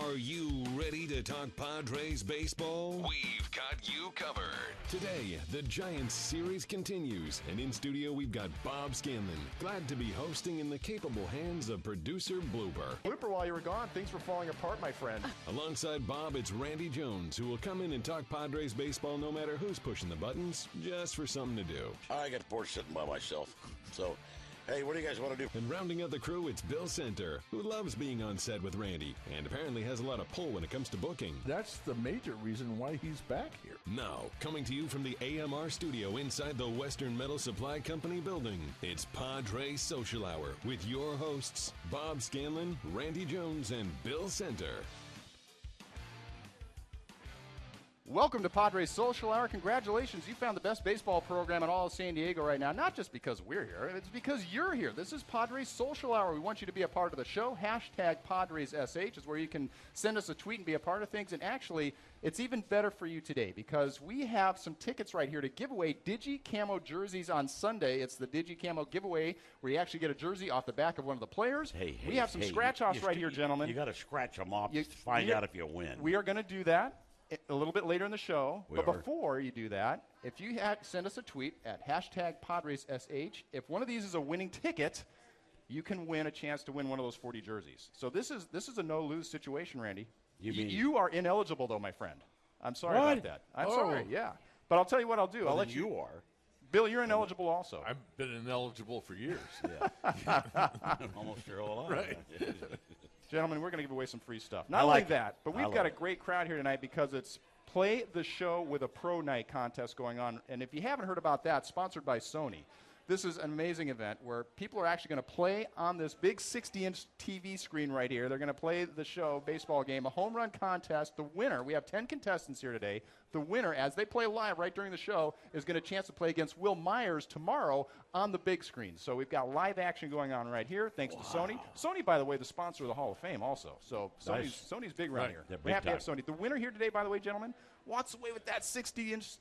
Are you ready to talk Padres baseball? We've got you covered. Today, the Giants series continues, and in studio we've got Bob Scanlan. Glad to be hosting in the capable hands of producer Blooper. Blooper, while you were gone, things were falling apart, my friend. Alongside Bob, it's Randy Jones, who will come in and talk Padres baseball no matter who's pushing the buttons, just for something to do. I got the porch sitting by myself. So, hey, what do you guys want to do? And rounding out the crew, it's Bill Center, who loves being on set with Randy, and apparently has a lot of pull when it comes to booking. That's the major reason why he's back here. Now, coming to you from the AMR studio inside the Western Metal Supply Company building, it's Padre Social Hour with your hosts, Bob Scanlan, Randy Jones, and Bill Center. Welcome to Padres Social Hour. Congratulations. You found the best baseball program in all of San Diego right now. Not just because we're here, it's because you're here. This is Padres Social Hour. We want you to be a part of the show. Hashtag PadresSH is where you can send us a tweet and be a part of things. And actually, it's even better for you today because we have some tickets right here to give away Digi Camo jerseys on Sunday. It's the Digi Camo giveaway where you actually get a jersey off the back of one of the players. Hey, we have some hey, scratch offs right st- here, gentlemen. You got to scratch them off You- to find out if you win. We are going to do that a little bit later in the show. We but are. before you do that, if you ha- send us a tweet at hashtag PadresSH, if one of these is a winning ticket, you can win a chance to win one of those 40 jerseys. So this is this is a no lose situation, Randy. You Y- mean- you are ineligible though, my friend. I'm sorry What? about that. I'm Oh. sorry. Yeah. But I'll tell you what I'll do. Well, I'll let you. you are. Bill, you're ineligible also. I've been ineligible for years. yeah. Almost your whole life. Right. Gentlemen, we're going to give away some free stuff. Not I only like it. that, but we've love got a great crowd here tonight because it's Play the Show with a Pro Night contest going on. And if you haven't heard about that, sponsored by Sony. This is an amazing event where people are actually going to play on this big 60 inch TV screen right here. They're going to play the show, baseball game, a home run contest. The winner, we have 10 contestants here today. The winner, as they play live right during the show, is going to chance to play against Wil Myers tomorrow on the big screen. So we've got live action going on right here, thanks to Sony. Sony, by the way, the sponsor of the Hall of Fame, also. So Sony's, Nice. Sony's big around Right. here. We big have to have. Sony. The winner here today, by the way, gentlemen, walks away with that 60 inch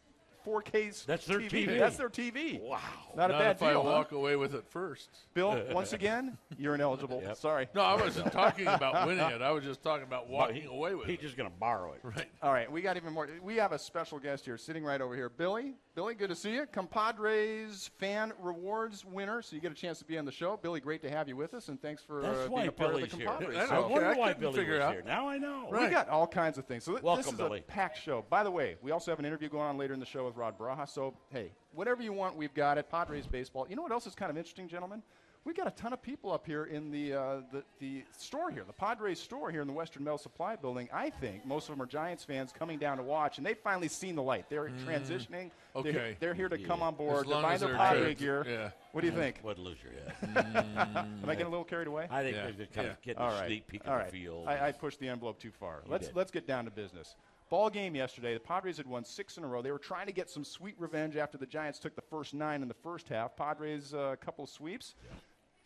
4K That's their TV. That's their TV. Wow. Not a Not bad if deal. I huh? walk away with it first. Bill, once again, you're ineligible. Yep. Sorry. No, I wasn't talking about winning it. I was just talking about walking he- away with He's it. He's just going to borrow it. Right. All right, we got even more. We have a special guest here, sitting right over here. Billy, Billy, good to see you. Compadres fan rewards winner, so you get a chance to be on the show. Billy, great to have you with us, and thanks for uh, being a part Billy's of the here. Compadres. I I. So- wonder Okay, why Billy figure was out. here. Now I know. We got all kinds of things. So th- Welcome, this is Billy. a packed show. By the way, we also have an interview going on later in the show with Rod Barajas. So, hey, whatever you want, we've got it. Padres baseball. You know what else is kind of interesting, gentlemen? We've got a ton of people up here in the, uh, the the store here, the Padres store here in the Western Metal Supply Building. I think most of them are Giants fans coming down to watch, and they've finally seen the light. They're transitioning. They're, Okay. they're here to come on board. As They're buying their they're Padre good. gear. Yeah. What do you think? What loser yet? Am I getting a little carried away? I think Yeah. they're kind Yeah. of getting All a right. sneak peek All of the field. I, I pushed the envelope too far. Let's did. let's get down to business. Ball game yesterday. The Padres had won six in a row. They were trying to get some sweet revenge after the Giants took the first nine in the first half. Padres uh, a couple of sweeps.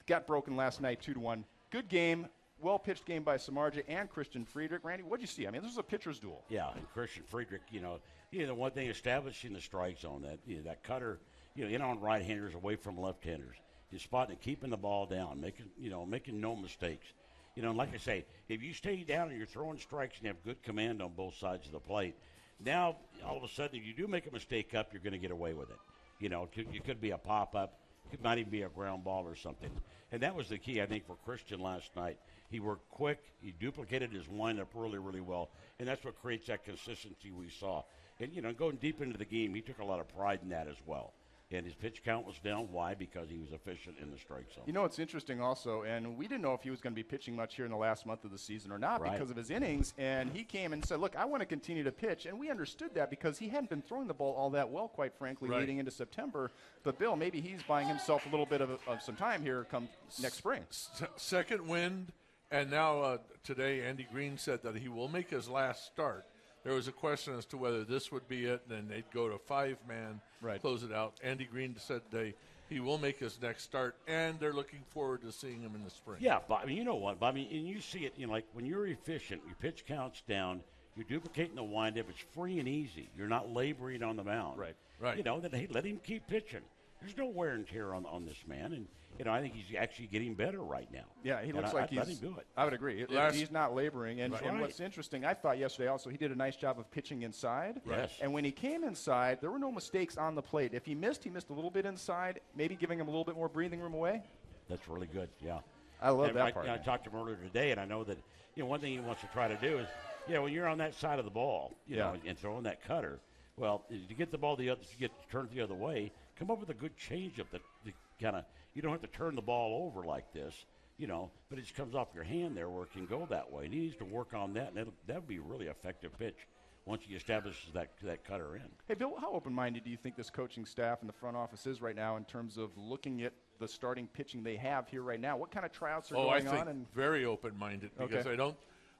Got broken last night, two to one. Good game. Well pitched game by Samardzija and Christian Friedrich. Randy, what did you see? I mean, this was a pitcher's duel. Yeah, and Christian Friedrich, you know, you know, the one thing establishing the strike zone that you know, that cutter, you know, in on right-handers away from left-handers, just spotting and keeping the ball down, making you know, making no mistakes. You know, like I say, if you stay down and you're throwing strikes and you have good command on both sides of the plate, now all of a sudden, if you do make a mistake up, you're going to get away with it. You know, it could, it could be a pop-up, it might even be a ground ball or something. And that was the key, I think, for Christian last night. He worked quick. He duplicated his windup really, really well, and that's what creates that consistency we saw. And you know, going deep into the game, he took a lot of pride in that as well. And his pitch count was down. Why? Because he was efficient in the strike zone. You know, it's interesting also, and we didn't know if he was going to be pitching much here in the last month of the season or not Right. because of his innings. And he came and said, Look, I want to continue to pitch. And we understood that because he hadn't been throwing the ball all that well, quite frankly, Right. leading into September. But, Bill, maybe he's buying himself a little bit of, of some time here come next spring. S- second wind, and now uh, today Andy Green said that he will make his last start. There was a question as to whether this would be it, and then they'd go to five man, Right. close it out. Andy Green said they he will make his next start, and they're looking forward to seeing him in the spring. Yeah, but I mean, you know what? But, I mean, and you see it, you know, like when you're efficient, your pitch counts down, you're duplicating the windup. It's free and easy. You're not laboring on the mound. Right. Right. You know, then hey, let him keep pitching. There's no wear and tear on on this man, and you know I think he's actually getting better right now. Yeah, he And looks I, like I, he's. I think do it. I would agree. It- Last- he's not laboring, and, and what's interesting, I thought yesterday also he did a nice job of pitching inside. Yes. And when he came inside, there were no mistakes on the plate. If he missed, he missed a little bit inside, maybe giving him a little bit more breathing room away. That's really good. Yeah. I love And that I, part, I talked to him earlier today, and I know that you know one thing he wants to try to do is, yeah, when you're on that side of the ball, you Yeah. know, and throwing that cutter, well, to get the ball the other, to get turned the other way, come up with a good changeup that, that kind of you don't have to turn the ball over like this, you know, but it just comes off your hand there where it can go that way. And he needs to work on that, and that would be a really effective pitch once he establishes that that cutter in. Hey, Bill, how open-minded do you think this coaching staff and the front office is right now in terms of looking at the starting pitching they have here right now? What kind of tryouts are Oh, I think on? And very open-minded because Okay. I don't.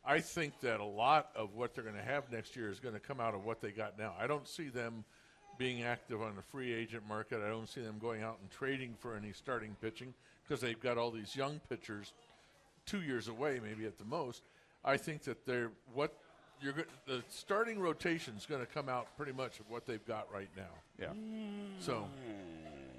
I think that a lot of what they're going to have next year is going to come out of what they got now. I don't see them being active on the free agent market. I don't see them going out and trading for any starting pitching because they've got all these young pitchers, two years away maybe at the most. I think that they're what you're go- the starting rotation is going to come out pretty much of what they've got right now. yeah, So,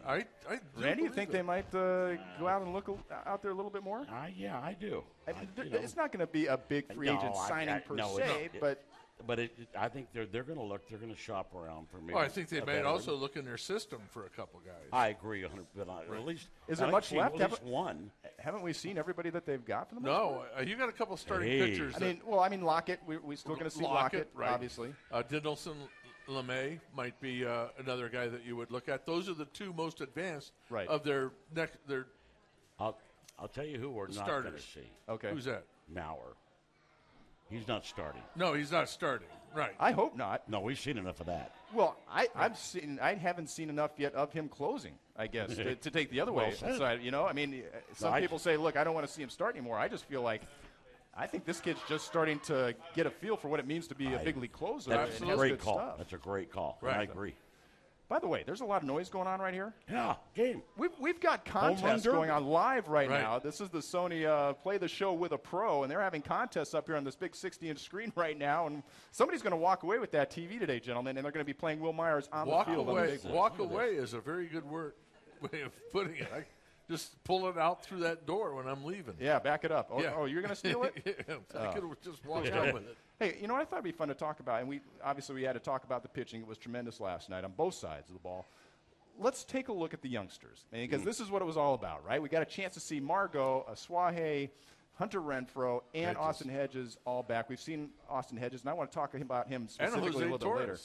I, I do Randy, you think it. they might uh, go out and look a- out there a little bit more? Uh, yeah, I do. I I- mean, th- know. it's not going to be a big free No, agent I- signing I- per no, se, not. but But it, it- I think they're they're going to look. They're going to shop around for me. Well, I think they might better- also look in their system for a couple guys. I agree, 100. But I- at least Is there much seeing left? At least Haven't- one. haven't we seen everybody that they've got for the most No, uh, you got a couple starting Hey. pitchers. I mean, well, I mean Lockett. We we still going to see Lockett, right. obviously. Uh, Dinelson Lamet might be uh, another guy that you would look at. Those are the two most advanced Right. of their next. Their I'll I'll tell you who we're not going to see. Okay. who's that? Maurer. He's not starting. No, he's not starting. Right. I hope not. No, we've seen enough of that. Well, I, I've seen. I haven't seen enough yet of him closing. I guess to, to take the other way. Well said. side, you know, I mean, uh, some I- people say, "Look, I don't want to see him start anymore." I just feel like. I think this kid's just starting to get a feel for what it means to be a I- big league closer. That's a great call. stuff. That's a great call. Right. I agree. By the way, there's a lot of noise going on right here. Yeah, game. We've, we've got contests going on live right, Right. now. This is the Sony uh, Play the Show with a Pro, and they're having contests up here on this big 60 inch screen right now. And somebody's going to walk away with that TV today, gentlemen, and they're going to be playing Wil Myers on walk the field. on the away. big one. Walk away is a very good word way of putting it. I just pull it out through that door when I'm leaving. Yeah, back it up. Oh, Yeah. oh you're going to steal it? Yeah, I could have just walked out with it. Hey, you know what I thought would be fun to talk about, and we obviously we had to talk about the pitching. It was tremendous last night on both sides of the ball. Let's take a look at the youngsters, because mm. this is what it was all about, right? We got a chance to see Margot, Asuaje, Hunter Renfroe, and Hedges. Austin Hedges all back. We've seen Austin Hedges, and I want to talk about him specifically a little bit later.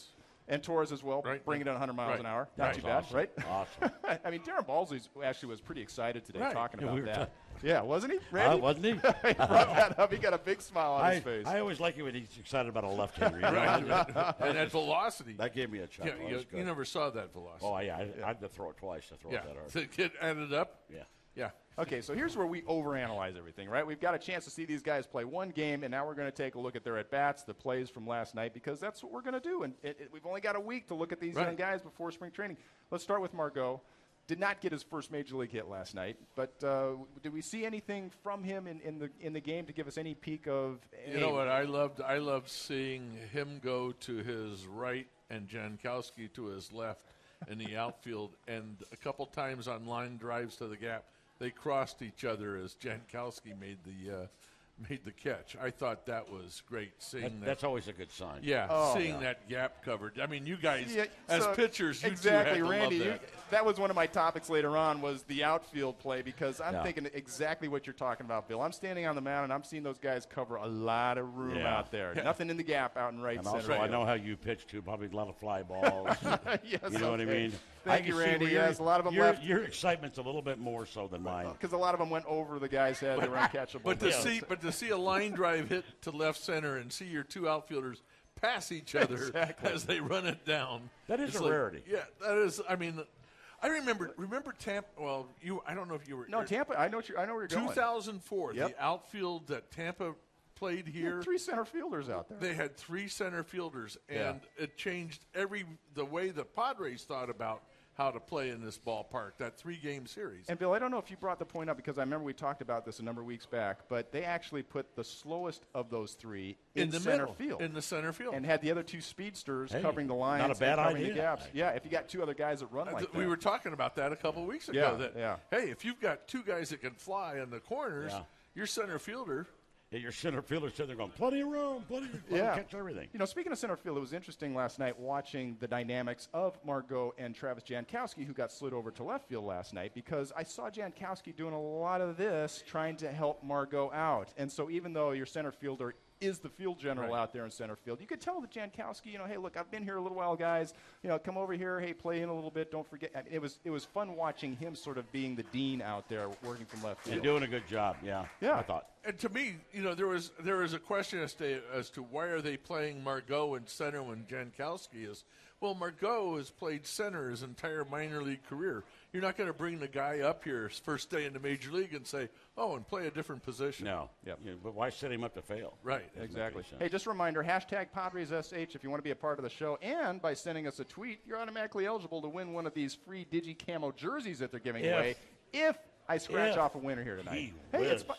Torres. And Torres as well, Right. bringing it 100 miles Right. an hour. Not Right. too bad, Awesome. right? Awesome. I mean, Darren Balsley actually was pretty excited today Right. talking Yeah, about we that. ta- yeah, wasn't he, Uh, wasn't he? he brought that up. He got a big smile on I, his face. I always like it when he's excited about a left-hander. You know? Right. and that velocity. That gave me a chuckle. yeah, you, you never saw that velocity. Oh, yeah. I, I had to throw it twice to throw yeah. it that hard. The kid added up. Yeah. Yeah. Okay, so here's where we overanalyze everything, right? We've got a chance to see these guys play one game, and now we're going to take a look at their at bats, the plays from last night, because that's what we're going to do. And it, it- we've only got a week to look at these Right. young guys before spring training. Let's start with Margot. Did not get his first major league hit last night, but uh, did we see anything from him in, in the in the game to give us any peek of? You know what I loved? I loved seeing him go to his right and Jankowski to his left in the outfield, and a couple times on line drives to the gap, they crossed each other as Jankowski made the uh, made the catch. I thought that was great seeing That, that. that's always a good sign. yeah, Oh. seeing that gap covered. I mean, you guys Yeah, as so- pitchers, you two exactly, had to Randy. love you- that. that was one of my topics later on was the outfield play because I'm Yeah. thinking exactly what you're talking about, Bill. I'm standing on the mound and I'm seeing those guys cover a lot of room Yeah. out there. Nothing in the gap out in right And center. also, I know how you pitch too. Probably a lot of fly balls. yes, you know what I mean? Thank I you, Randy. where your- Yes, a lot of them your, left Your excitement's a little bit more so than mine. because a lot of them went over the guy's head. They were uncatchable. But to Yeah. see, but to see a line drive hit to left center and see your two outfielders pass each other Exactly. as they run it down. That is a like- rarity. Yeah, that is. I mean, I remember. Remember Tampa. Well, you. I don't know if you were. no, Tampa. I know. What you're, I know where you're going. 2004. Yep. The outfield that Tampa played here. were three center fielders out there. They had three center fielders, Yeah. and it changed every the way the Padres thought about how to play in this ballpark. That three game series. And Bill, I don't know if you brought the point up because I remember we talked about this a number of weeks back, but they actually put the slowest of those three in, in the center middle, field. in the center field. and had the other two speedsters Hey, covering the not a bad covering idea. the gaps. Yeah, if you got two other guys that run Uh, like th- that. we were talking about that a couple weeks ago. Yeah, that yeah. hey, if you've got two guys that can fly in the corners, Yeah. your center fielder. Yeah, your center fielder sitting there going, plenty of room, plenty of room, yeah. catch everything. You know, speaking of center field, it was interesting last night watching the dynamics of Margot and Travis Jankowski, who got slid over to left field last night, because I saw Jankowski doing a lot of this trying to help Margot out. And so even though your center fielder is the field general Right. out there in center field, you could tell that Jankowski, you know, hey, look, I've been here a little while, guys. You know, come over here. Hey, play in a little bit. Don't forget. I mean, it was it was fun watching him sort of being the dean out there working from left field And field. doing a good job, yeah. Yeah. I thought. And to me, you know, there was there was a question as to as to why are they playing Margot in center when Jankowski is. Well, Margot has played center his entire minor league career. You're not going to bring the guy up here his first day in the major league and say, "Oh, and play a different position." No. Yep. You know, but why set him up to fail? Right. Doesn't Exactly. Hey, just a reminder hashtag Padres SH if you want to be a part of the show. And by sending us a tweet, you're automatically eligible to win one of these free Digi Camo jerseys that they're giving If. away if I scratch If off a winner here tonight. He hey, it's whiz.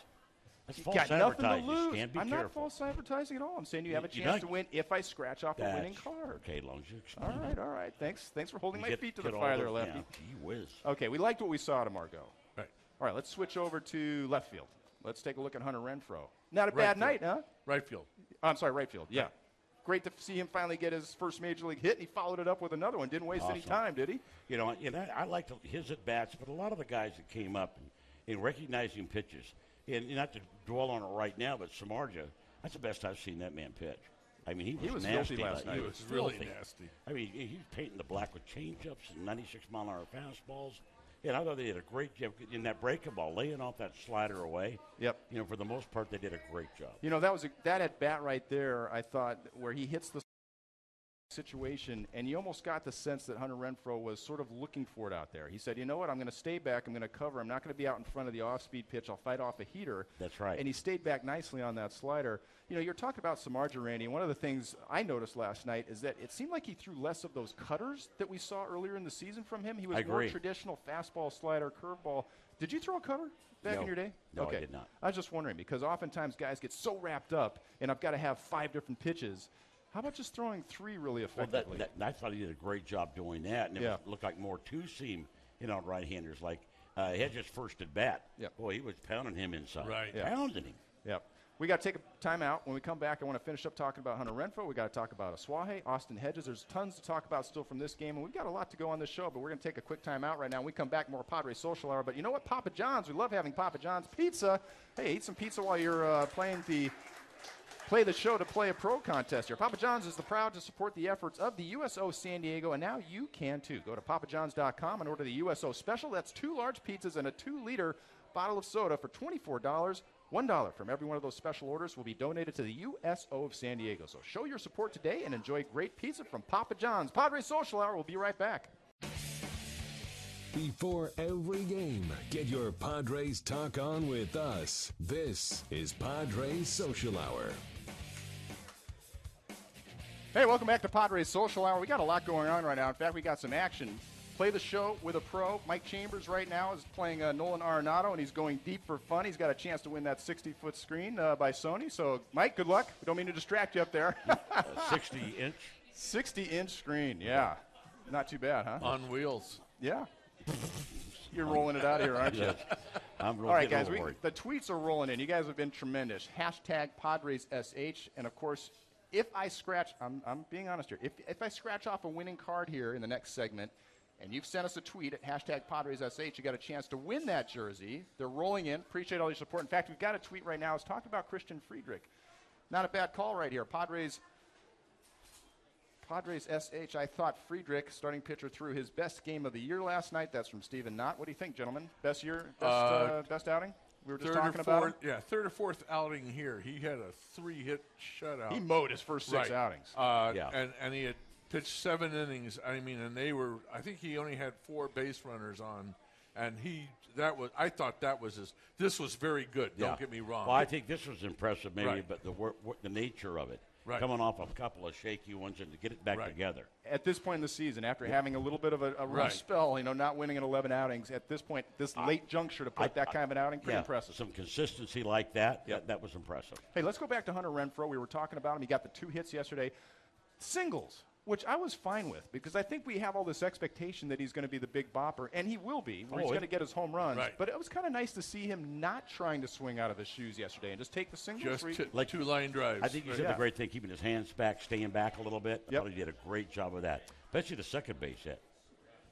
That's you false got nothing to lose. I'm not false advertising at all. I'm saying you have a You chance to win if I scratch off a winning card. Okay, long as you explain All right, all right. Thanks. Thanks for holding You my get- feet to the fire there, Lefty. Gee whiz. Okay, we liked what we saw to Margot. Right. All right, let's switch over to left field. Let's take a look at Hunter Renfroe. Not a Right bad field. night, huh? Right field. I'm sorry, right field. Yeah. Great to see him finally get his first major league hit, and he followed it up with another one. Didn't waste any time, did he? You know, you know, I liked his at bats, but a lot of the guys that came up and, and recognizing pitches, and not to dwell on it right now, but Samardzija, that's the best I've seen that man pitch. I mean, he was, He was nasty last night. He was was really filthy. nasty. I mean, he he was painting the black with changeups and 96 mile an hour fastballs. And I thought they did a great job in that breaking ball, laying off that slider away. Yep. You know, for the most part, they did a great job. You know, that was a, that at bat right there. I thought where he hits the situation, and you almost got the sense that Hunter Renfroe was sort of looking for it out there. He said, "You know what? I'm going to stay back. I'm going to cover. I'm not going to be out in front of the off-speed pitch. I'll fight off a heater." That's right. And he stayed back nicely on that slider. You know, you're talking about Samardzija and One of the things I noticed last night is that it seemed like he threw less of those cutters that we saw earlier in the season from him. He was more traditional fastball, slider, curveball. Did you throw a cutter back No. in your day? No, I did not. I was just wondering because oftentimes guys get so wrapped up, and I've got to have five different pitches. How about just throwing three really Well, that, effectively? that, I thought he did a great job doing that, and it Yeah. looked like more two seam, you know, right handers. Like uh, Hedges first at bat. Yep. Boy, he was pounding him inside. Right. Yeah. Pounding him. Yep. We got to take a timeout. When we come back, I want to finish up talking about Hunter Renfroe. We got to talk about Asuaje, Austin Hedges. There's tons to talk about still from this game, and we've got a lot to go on this show. But we're going to take a quick timeout right now. When we come back, more Padre Social Hour. But you know what? Papa John's. We love having Papa John's pizza. Hey, eat some pizza while you're uh, playing the play the show to play a pro contest here. Papa John's is the proud to support the efforts of the USO San Diego, and now you can too. Go to papajohns.com and order the USO special. That's two large pizzas and a two liter bottle of soda for $24. $1 from every one of those special orders will be donated to the USO of San Diego. So show your support today and enjoy great pizza from Papa John's. Padre Social Hour. We'll be right back. Before every game, get your Padres talk on with us. This is Padres Social Hour. Hey, welcome back to Padres Social Hour. We got a lot going on right now. In fact, we got some action. Play the show with a pro. Mike Chambers right now is playing uh, Nolan Arenado, and he's going deep for fun. He's got a chance to win that 60-foot screen uh, by Sony. So, Mike, good luck. We don't mean to distract you up there. 60 inch. 60-inch screen, yeah. Not too bad, huh? On wheels. Yeah. You're rolling it out of here, aren't you? Yes. I'm really All right, guys, we, the tweets are rolling in. You guys have been tremendous. Hashtag PadresSH. And of course, if I scratch, I'm, I'm being honest here, if, if I scratch off a winning card here in the next segment, and you've sent us a tweet at hashtag PadresSH, you got a chance to win that jersey. They're rolling in. Appreciate all your support. In fact, we've got a tweet right now. It's talking about Christian Friedrich. Not a bad call right here. Padres Padres SH, I thought Friedrich, starting pitcher, threw his best game of the year last night. That's from Stephen Knott. What do you think, gentlemen? Best year, best, uh, Uh, best outing? We were just Third or talking about fourth, him. yeah, third or fourth outing here. He had a three-hit shutout. He mowed his first six right. outings. Uh, Yeah. and and he had pitched seven innings. I mean, and they were. I think he only had four base runners on, and he that was. I thought that was his. This was very good. Don't get me wrong. Well, I think this was impressive, maybe, Right. but the wor- wor- the nature of it. Right. coming off a couple of shaky ones and to get it back Right. together. At this point in the season, after having a little bit of a, a rough Right. spell, you know, not winning in 11 outings, at this point, this late juncture to put I- that kind of an outing, pretty yeah, impressive. Some consistency like that, Yep. that, that was impressive. Hey, let's go back to Hunter Renfroe. We were talking about him. He got the two hits yesterday. Singles, which I was fine with because I think we have all this expectation that he's going to be the big bopper, and he will be, where he's Oh, going to get his home runs. Right. But it was kind of nice to see him not trying to swing out of his shoes yesterday and just take the singles. Just where t- Like- two line drives. I think he did Yeah. a great thing keeping his hands back, staying back a little bit. I Yep. thought he did a great job of that, especially the second base hit.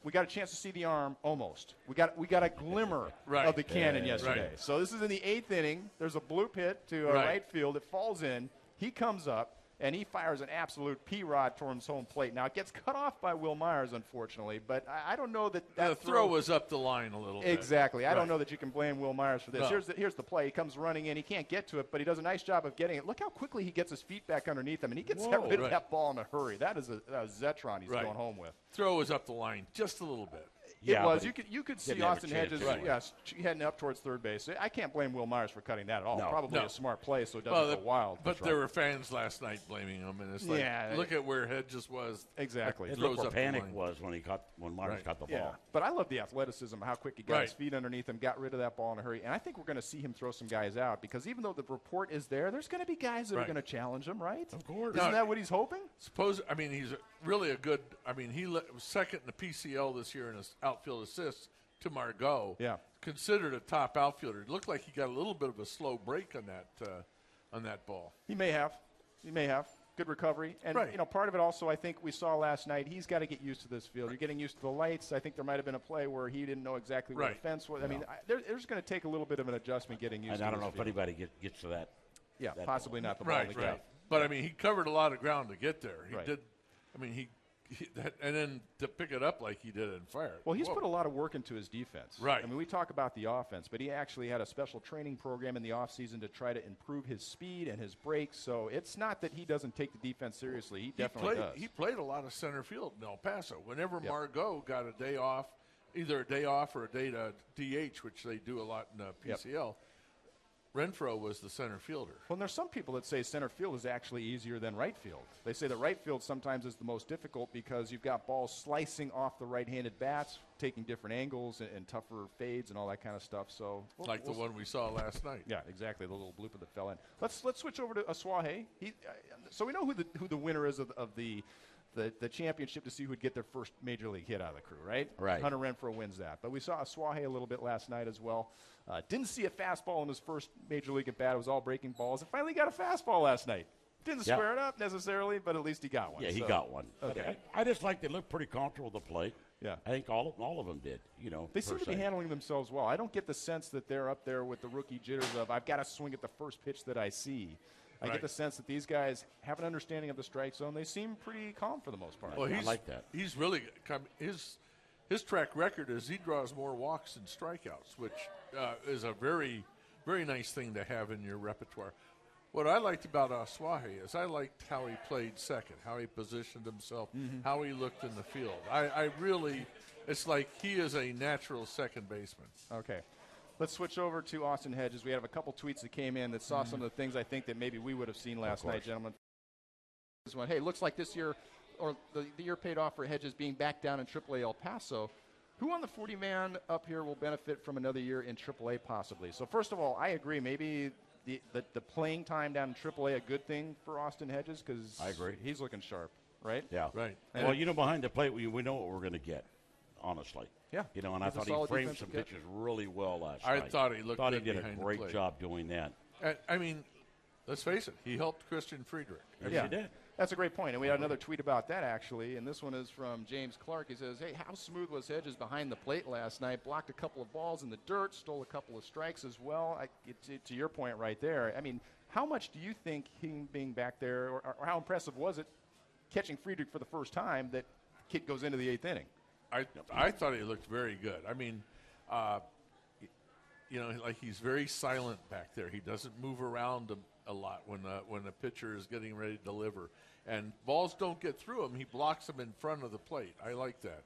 we got a chance to see the arm almost. We got we got a glimmer Right. of the cannon Yeah, yesterday. right. So this is in the eighth inning. There's a bloop hit to uh, Right. right. field. It falls in. He comes up and he fires an absolute P rod towards home plate. Now it gets cut off by Wil Myers, unfortunately, but I, I don't know that that the throw was up the line a little bit. Exactly. I Right. don't know that you can blame Wil Myers for this. No. Here's, the, here's the play. He comes running in. He can't get to it, but he does a nice job of getting it. Look how quickly he gets his feet back underneath him, and he gets Whoa. rid of that ball in a hurry. That is a, a Zetron he's Right. going home with. Throw was up the line just a little bit. Yeah, it was. You could you could see didn't have a Austin Hedges, to yes, heading up towards third base. I can't blame Wil Myers for cutting that at all. No. Probably No. a smart play, so it doesn't Well, go the- wild. But there right. were fans last night blaming him, and it's like, Yeah. look at where Hedges was. exactly. And throws look where up panic was when he caught when Myers Right. caught the Yeah, ball. but I love the athleticism, how quick he got his feet underneath him, got rid of that ball in a hurry, and I think we're going to see him throw some guys out because even though the report is there, there's going to be guys that are going to challenge him, right? Of course. Isn't No. that what he's hoping? Suppose I mean he's really a good. I mean he le- was second in the PCL this year in his outfield assists to Margot. Yeah. considered a top outfielder. It looked like he got a little bit of a slow break on that uh, on that ball. He may have. He may have. Good recovery. And, Right. you know, part of it also, I think we saw last night, he's got to get used to this field. You're getting used to the lights. I think there might have been a play where he didn't know exactly where the fence was. I mean, I, there, there's going to take a little bit of an adjustment getting used And to I don't this know if anybody get, gets to that. Yeah, that possibly ball. not the ball Right, the right. But I mean he covered a lot of ground to get there. He Right. did. I mean he, that, and then to pick it up like he did and fire. Well, he's Whoa. put a lot of work into his defense. Right. I mean, we talk about the offense, but he actually had a special training program in the offseason to try to improve his speed and his breaks. So it's not that he doesn't take the defense seriously. He he definitely played, does. He played a lot of center field in El Paso. Whenever Yep. Margot got a day off, either a day off or a day to DH, which they do a lot in uh, Yep. Renfroe was the center fielder. Well, and there's some people that say center field is actually easier than right field. They say that right field sometimes is the most difficult because you've got balls slicing off the right-handed bats, taking different angles and, and tougher fades and all that kind of stuff. So, we'll- like the we'll one we saw last night. Yeah, exactly. The little blooper that fell in. Let's let's switch over to Asuaje. He, uh, so we know who the who the winner is of, of the, the the championship to see who'd get their first major league hit out of the crew, right? Right. Hunter Renfroe wins that. But we saw Asuaje a little bit last night as well. Uh, didn't see a fastball in his first major league at bat. It was all breaking balls. And finally got a fastball last night. Didn't Yeah. square it up necessarily, but at least he got one. Yeah, he So, got one. Okay. I, I just like they look pretty comfortable with the plate. Yeah. I think all of, all of them did. You know, They seem to be handling themselves well. I don't get the sense that they're up there with the rookie jitters of I've got to swing at the first pitch that I see. I Right. get the sense that these guys have an understanding of the strike zone. They seem pretty calm for the most part. Well, I he's, like that. He's really come, his his track record is he draws more walks than strikeouts, which uh, is a very very nice thing to have in your repertoire. What I liked about Asuaje is I liked how he played second, how he positioned himself, Mm-hmm. how he looked in the field. I, I really, it's like he is a natural second baseman. Okay. Let's switch over to Austin Hedges. We have a couple tweets that came in that saw mm-hmm. some of the things I think that maybe we would have seen last night, gentlemen. This one, hey, looks like this year, or the, the year paid off for Hedges being back down in AAA El Paso. Who on the 40 man up here will benefit from another year in AAA possibly? So, first of all, I agree. Maybe the, the, the playing time down in AAA a a good thing for Austin Hedges because I agree. He's looking sharp, right? Yeah. Right. Well, you know, behind the plate, we, we know what we're going to get, honestly. Yeah. You know, and I He's a thought he framed some catcher. pitches really well last year. I night. thought he looked Thought he did a great job doing that. And, I mean, let's face it, he helped Christian Friedrich. Yes, Yeah. he did. That's a great point. And we had another tweet about that, actually. And this one is from James Clark. He says, Hey, how smooth was Hedges behind the plate last night? Blocked a couple of balls in the dirt, stole a couple of strikes as well. I, it, to- to your point right there, I mean, how much do you think him being back there, or, or how impressive was it catching Friedrich for the first time that kid goes into the eighth inning? I I thought he looked very good. I mean, uh, you know, like he's very silent back there. He doesn't move around a, a lot when the, when the pitcher is getting ready to deliver, and balls don't get through him. He blocks them in front of the plate. I like that.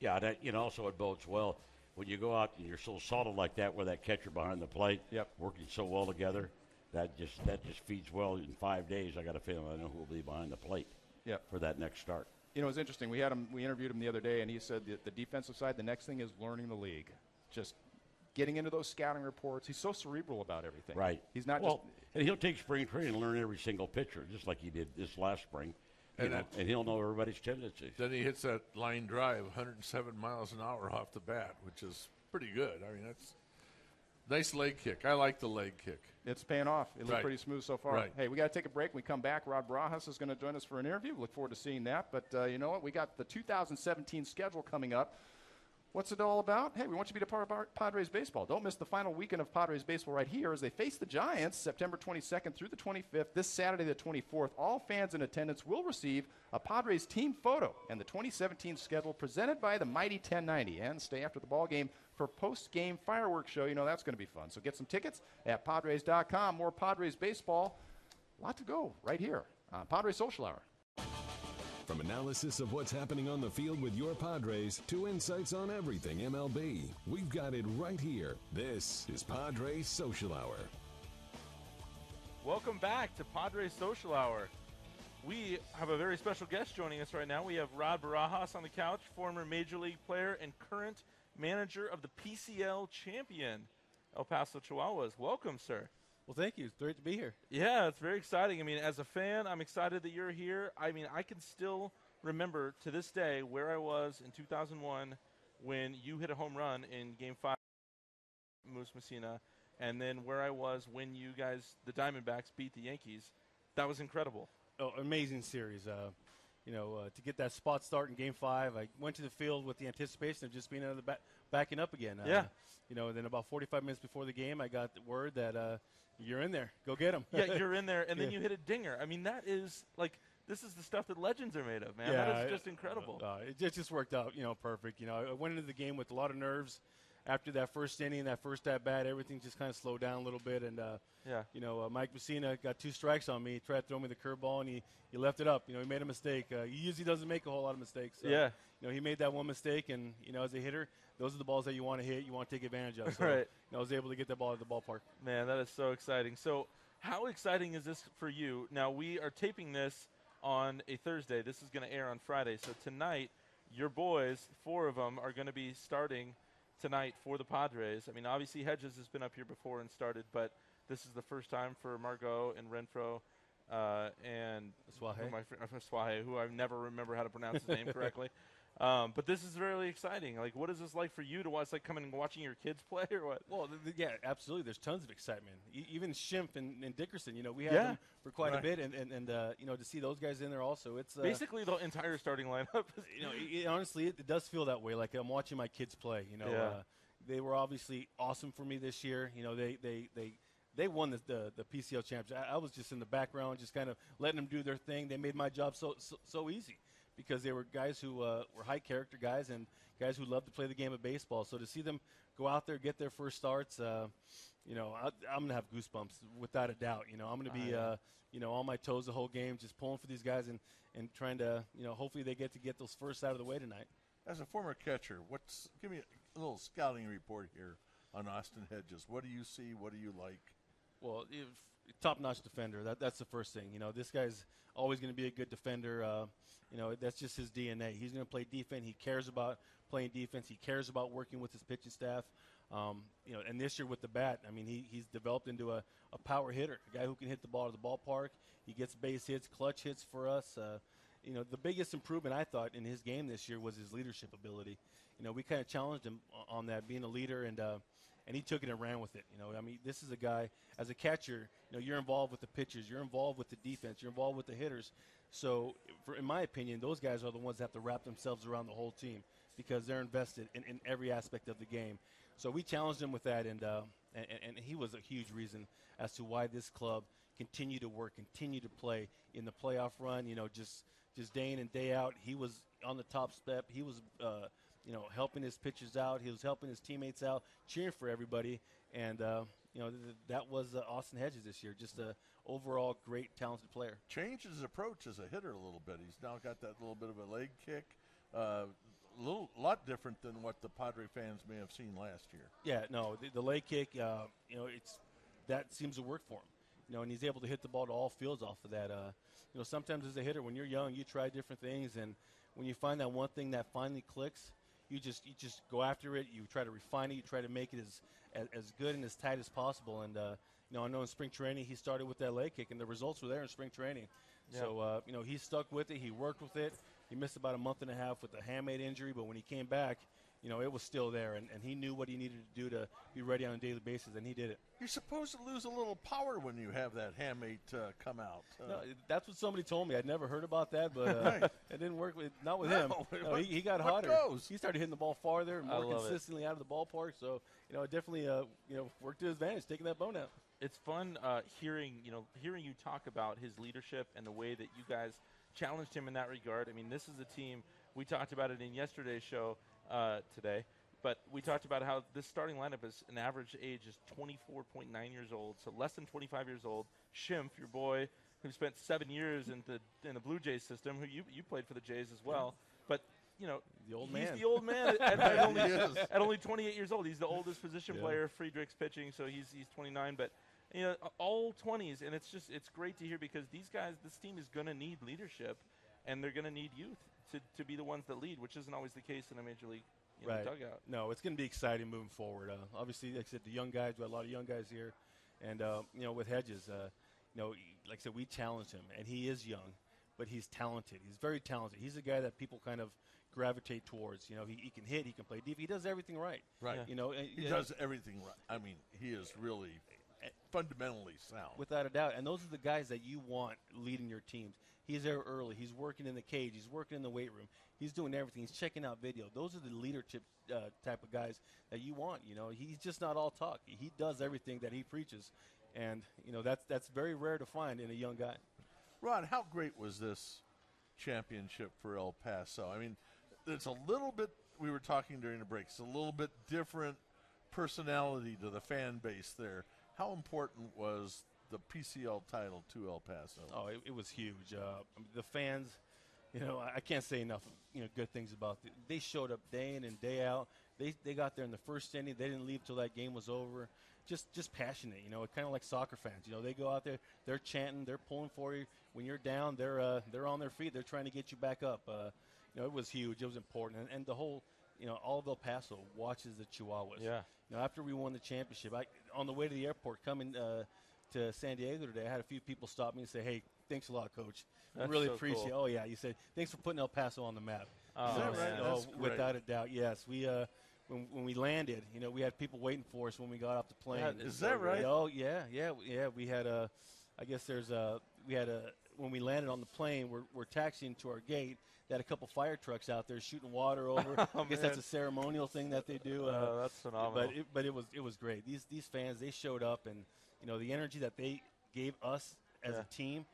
Yeah, that you know also it bodes well when you go out and you're so solid like that with that catcher behind the plate, Yep. working so well together. that just that just feeds well. In five days, I got a feeling I know who will be behind the plate Yep. for that next start. You know, it was interesting. We had him. We interviewed him the other day, and he said that the defensive side. The next thing is learning the league, just getting into those scouting reports. He's so cerebral about everything. Right. He's not well, just. and he'll take spring training and learn every single pitcher, just like he did this last spring. And know, and he'll know everybody's tendencies. Then he hits that line drive, 107 miles an hour off the bat, which is pretty good. I mean, that's nice leg kick. I like the leg kick. It's paying off. It looks Right. pretty smooth so far. Right. Hey, we got to take a break. When we come back. Rod Barajas is going to join us for an interview. Look forward to seeing that. But uh, you know what? We got the 2017 schedule coming up. What's it all about? Hey, we want you to be a part of Padres baseball. Don't miss the final weekend of Padres baseball right here as they face the Giants September 22nd through the 25th. This Saturday, the 24th, all fans in attendance will receive a Padres team photo and the 2017 schedule presented by the Mighty 1090. And stay after the ball game for post-game fireworks show. You know that's going to be fun. So get some tickets at Padres.com. More Padres baseball. A lot to go right here on Padres Social Hour. From analysis of what's happening on the field with your Padres to insights on everything MLB, we've got it right here. This is Padres Social Hour. Welcome back to Padres Social Hour. We have a very special guest joining us right now. We have Rod Barajas on the couch, former Major League player and current manager of the PCL champion, El Paso Chihuahuas. Welcome, sir. Well, thank you. It's great to be here. Yeah, it's very exciting. I mean, as a fan, I'm excited that you're here. I mean, I can still remember to this day where I was in 2001 when you hit a home run in Game Five, Moose Mussina, and then where I was when you guys, the Diamondbacks, beat the Yankees. That was incredible. Oh, amazing series. Uh, you know, uh, to get that spot start in Game Five, I went to the field with the anticipation of just being another back, backing up again. Uh, Yeah. You know, then about 45 minutes before the game, I got the word that uh, you're in there. Go get them. yeah, you're in there, and then Yeah. you hit a dinger. I mean, that is like this is the stuff that legends are made of, man. Yeah, that is just incredible. Uh, it just, just worked out, you know, perfect. You know, I went into the game with a lot of nerves. After that first inning, that first at bat, everything just kind of slowed down a little bit. And, uh, Yeah. you know, uh, Mike Mussina got two strikes on me. He tried to throw me the curveball, and he, he left it up. You know, he made a mistake. Uh, he usually doesn't make a whole lot of mistakes. So, Yeah. You know, he made that one mistake, and, you know, as a hitter, those are the balls that you want to hit, you want to take advantage of. So, Right. you know, I was able to get that ball at the ballpark. Man, that is so exciting. So, how exciting is this for you? Now, we are taping this on a Thursday. This is going to air on Friday. So, tonight, your boys, four of them, are going to be starting tonight for the Padres. I mean, obviously, Hedges has been up here before and started, but this is the first time for Margot and Renfroe. Uh, and Swahe. who my fr- uh, Swahe, who I never remember how to pronounce his name correctly. Um, but this is really exciting. Like, what is this like for you to watch? Like coming and watching your kids play, or what? Well, th- th- yeah, absolutely. There's tons of excitement. E- even Schimpf and, and Dickerson, you know, we had Yeah. them for quite Right. a bit, and, and, and uh, you know, to see those guys in there also, it's uh, Basically, the entire starting lineup. You know, it, it- honestly, it, it does feel that way. Like I'm watching my kids play. You know, Yeah. uh, they were obviously awesome for me this year. You know, they they they. They won the, the, the PCL championship. I, I was just in the background, just kind of letting them do their thing. They made my job so so, so easy because they were guys who uh, were high character guys and guys who loved to play the game of baseball. So to see them go out there, get their first starts, uh, you know, I, I'm gonna have goosebumps without a doubt. You know, I'm gonna be, uh, you know, on my toes the whole game, just pulling for these guys and, and trying to, you know, hopefully they get to get those first out of the way tonight. As a former catcher, what's give me a little scouting report here on Austin Hedges. What do you see? What do you like? Well, if, top-notch defender. That, that's the first thing. You know, this guy's always going to be a good defender. Uh, you know, that's just his DNA. He's going to play defense. He cares about playing defense. He cares about working with his pitching staff. Um, you know, and this year with the bat, I mean, he, he's developed into a, a power hitter, a guy who can hit the ball to the ballpark. He gets base hits, clutch hits for us. Uh, you know, the biggest improvement I thought in his game this year was his leadership ability. You know, we kind of challenged him on that, being a leader, and uh, and he took it and ran with it. You know, I mean, this is a guy as a catcher. You know, you're involved with the pitchers, you're involved with the defense, you're involved with the hitters. So, for, in my opinion, those guys are the ones that have to wrap themselves around the whole team because they're invested in, in every aspect of the game. So we challenged him with that, and, uh, and and he was a huge reason as to why this club continued to work, continued to play in the playoff run. You know, just just day in and day out, he was on the top step. He was, uh, you know, helping his pitchers out. He was helping his teammates out, cheering for everybody, and uh, you know th- that was uh, Austin Hedges this year. Just an overall great, talented player. Changed his approach as a hitter a little bit. He's now got that little bit of a leg kick. Uh, a little lot different than what the Padre fans may have seen last year. Yeah, no, the, the leg kick, uh, you know, it's that seems to work for him. You know, and he's able to hit the ball to all fields off of that. Uh, you know, sometimes as a hitter, when you're young, you try different things, and when you find that one thing that finally clicks, you just you just go after it. You try to refine it. You try to make it as as, as good and as tight as possible. And uh, you know, I know in spring training he started with that leg kick, and the results were there in spring training. Yeah. So uh, you know, he stuck with it. He worked with it. He missed about a month and a half with a hamate injury, but when he came back, you know, it was still there, and, and he knew what he needed to do to be ready on a daily basis, and he did it. You're supposed to lose a little power when you have that hamate uh, come out. Uh, No, that's what somebody told me. I'd never heard about that, but uh, it didn't work with not with him. No, No, what- he, he got hotter. goes? He started hitting the ball farther and more love it. consistently out of the ballpark. So you know, it definitely uh, you know worked to his advantage, taking that bone out. it's fun uh, hearing you know hearing you talk about his leadership and the way that you guys challenged him in that regard. I mean, this is a team we talked about it in yesterday's show uh, today, but we talked about how this starting lineup is an average age is 24.9 years old, so less than 25 years old. Schimpf, your boy, who spent seven years in the in the Blue Jays system, who you you played for the Jays as well, but. You know, The old he's man. the old man at, at only, at only 28 years old. He's the oldest position Yeah. player. Friedrich's pitching, so he's he's 29. But you know, all 20s, and it's just it's great to hear because these guys, this team is going to need leadership, and they're going to need youth to, to be the ones that lead, which isn't always the case in a major league you know, right. dugout. No, it's going to be exciting moving forward. Uh, obviously, like I said, the young guys. We got a lot of young guys here, and uh, you know, with Hedges, uh, you know, like I said, we challenged him, and he is young, but he's talented. He's very talented. He's a guy that people kind of gravitate towards. You know, he, he can hit, he can play deep, he does everything right. Right. Yeah. You know, and- He and does everything right. I mean, he is really fundamentally sound. without a doubt. And those are the guys that you want leading your teams. He's there early. He's working in the cage. He's working in the weight room. He's doing everything. He's checking out video. Those are the leadership uh, type of guys that you want. You know, he's just not all talk. He does everything that he preaches, and you know that's that's very rare to find in a young guy. Ron, how great was this championship for El Paso? I mean, it's a little bit. We were talking during the break. It's a little bit different personality to the fan base there. How important was the PCL title to El Paso? Oh, it, it was huge. Uh, I mean, the fans, you know, I, I can't say enough, you know, good things about it. They showed up day in and day out. They, they got there in the first inning. They didn't leave till that game was over. Just just passionate, you know, kind of like soccer fans. You know, they go out there, they're chanting, they're pulling for you. When you're down, they're uh, they're on their feet. They're trying to get you back up. Uh, you know, it was huge. It was important, and, and the whole, you know, all of El Paso watches the Chihuahuas. Yeah. Know, after we won the championship, I, on the way to the airport coming uh, to San Diego today, I had a few people stop me and say, "Hey, thanks a lot, Coach. That's really so appreciate." cool. Oh yeah, you said thanks for putting El Paso on the map. Oh, Is that right? Oh, without a doubt, yes. We uh, when when we landed, you know, we had people waiting for us when we got off the plane. That Is that right? Oh yeah, yeah, yeah. We had a, I guess there's a, we had a when we landed on the plane, we're, we're taxiing to our gate. They had a couple fire trucks out there shooting water over. I guess that's a ceremonial thing that they do. Uh, Oh, that's phenomenal. but it, but it was it was great. These these fans they showed up and you know the energy that they gave us as Yeah. a team,